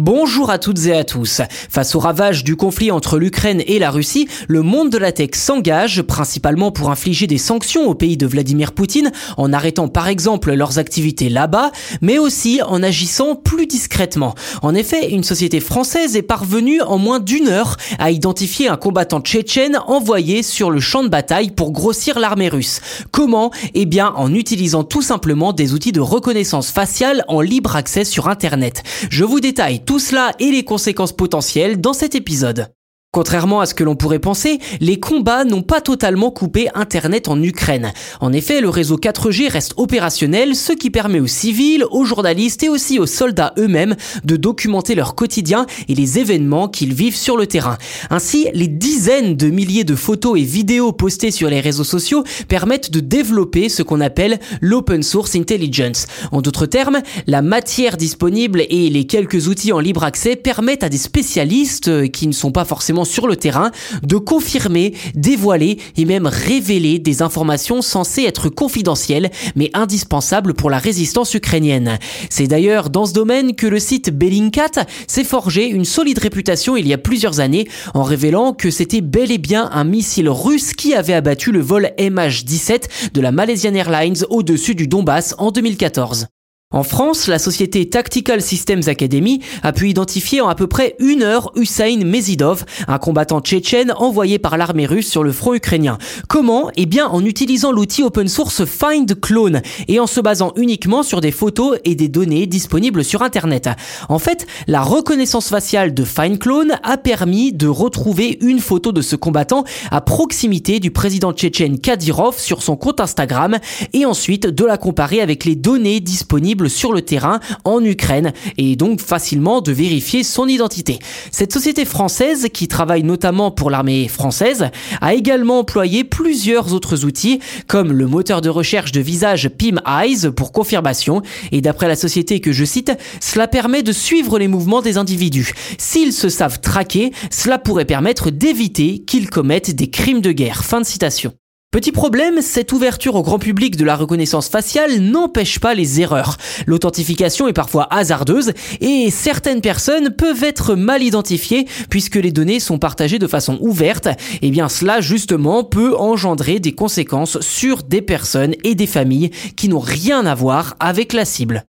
Bonjour à toutes et à tous. Face au ravage du conflit entre l'Ukraine et la Russie, le monde de la tech s'engage principalement pour infliger des sanctions au pays de Vladimir Poutine en arrêtant par exemple leurs activités là-bas, mais aussi en agissant plus discrètement. En effet, une société française est parvenue en moins d'une heure à identifier un combattant tchétchène envoyé sur le champ de bataille pour grossir l'armée russe. Comment? Eh bien en utilisant tout simplement des outils de reconnaissance faciale en libre accès sur Internet. Je vous détaille tout cela et les conséquences potentielles dans cet épisode. Contrairement à ce que l'on pourrait penser, les combats n'ont pas totalement coupé Internet en Ukraine. En effet, le réseau 4G reste opérationnel, ce qui permet aux civils, aux journalistes et aussi aux soldats eux-mêmes de documenter leur quotidien et les événements qu'ils vivent sur le terrain. Ainsi, les dizaines de milliers de photos et vidéos postées sur les réseaux sociaux permettent de développer ce qu'on appelle l'open source intelligence. En d'autres termes, la matière disponible et les quelques outils en libre accès permettent à des spécialistes qui ne sont pas forcément sur le terrain de confirmer, dévoiler et même révéler des informations censées être confidentielles mais indispensables pour la résistance ukrainienne. C'est d'ailleurs dans ce domaine que le site Bellingcat s'est forgé une solide réputation il y a plusieurs années en révélant que c'était bel et bien un missile russe qui avait abattu le vol MH17 de la Malaysian Airlines au-dessus du Donbass en 2014. En France, la société Tactical Systems Academy a pu identifier en à peu près une heure Hussein Mezidov, un combattant tchétchène envoyé par l'armée russe sur le front ukrainien. Comment? Eh bien en utilisant l'outil open source Find Clone et en se basant uniquement sur des photos et des données disponibles sur Internet. En fait, la reconnaissance faciale de Find Clone a permis de retrouver une photo de ce combattant à proximité du président tchétchène Kadyrov sur son compte Instagram et ensuite de la comparer avec les données disponibles sur le terrain en Ukraine et donc facilement de vérifier son identité. Cette société française, qui travaille notamment pour l'armée française, a également employé plusieurs autres outils comme le moteur de recherche de visage PIM Eyes pour confirmation et d'après la société que je cite, cela permet de suivre les mouvements des individus. S'ils se savent traquer, cela pourrait permettre d'éviter qu'ils commettent des crimes de guerre. Fin de citation. Petit problème, cette ouverture au grand public de la reconnaissance faciale n'empêche pas les erreurs. L'authentification est parfois hasardeuse et certaines personnes peuvent être mal identifiées puisque les données sont partagées de façon ouverte. Et eh bien cela justement peut engendrer des conséquences sur des personnes et des familles qui n'ont rien à voir avec la cible.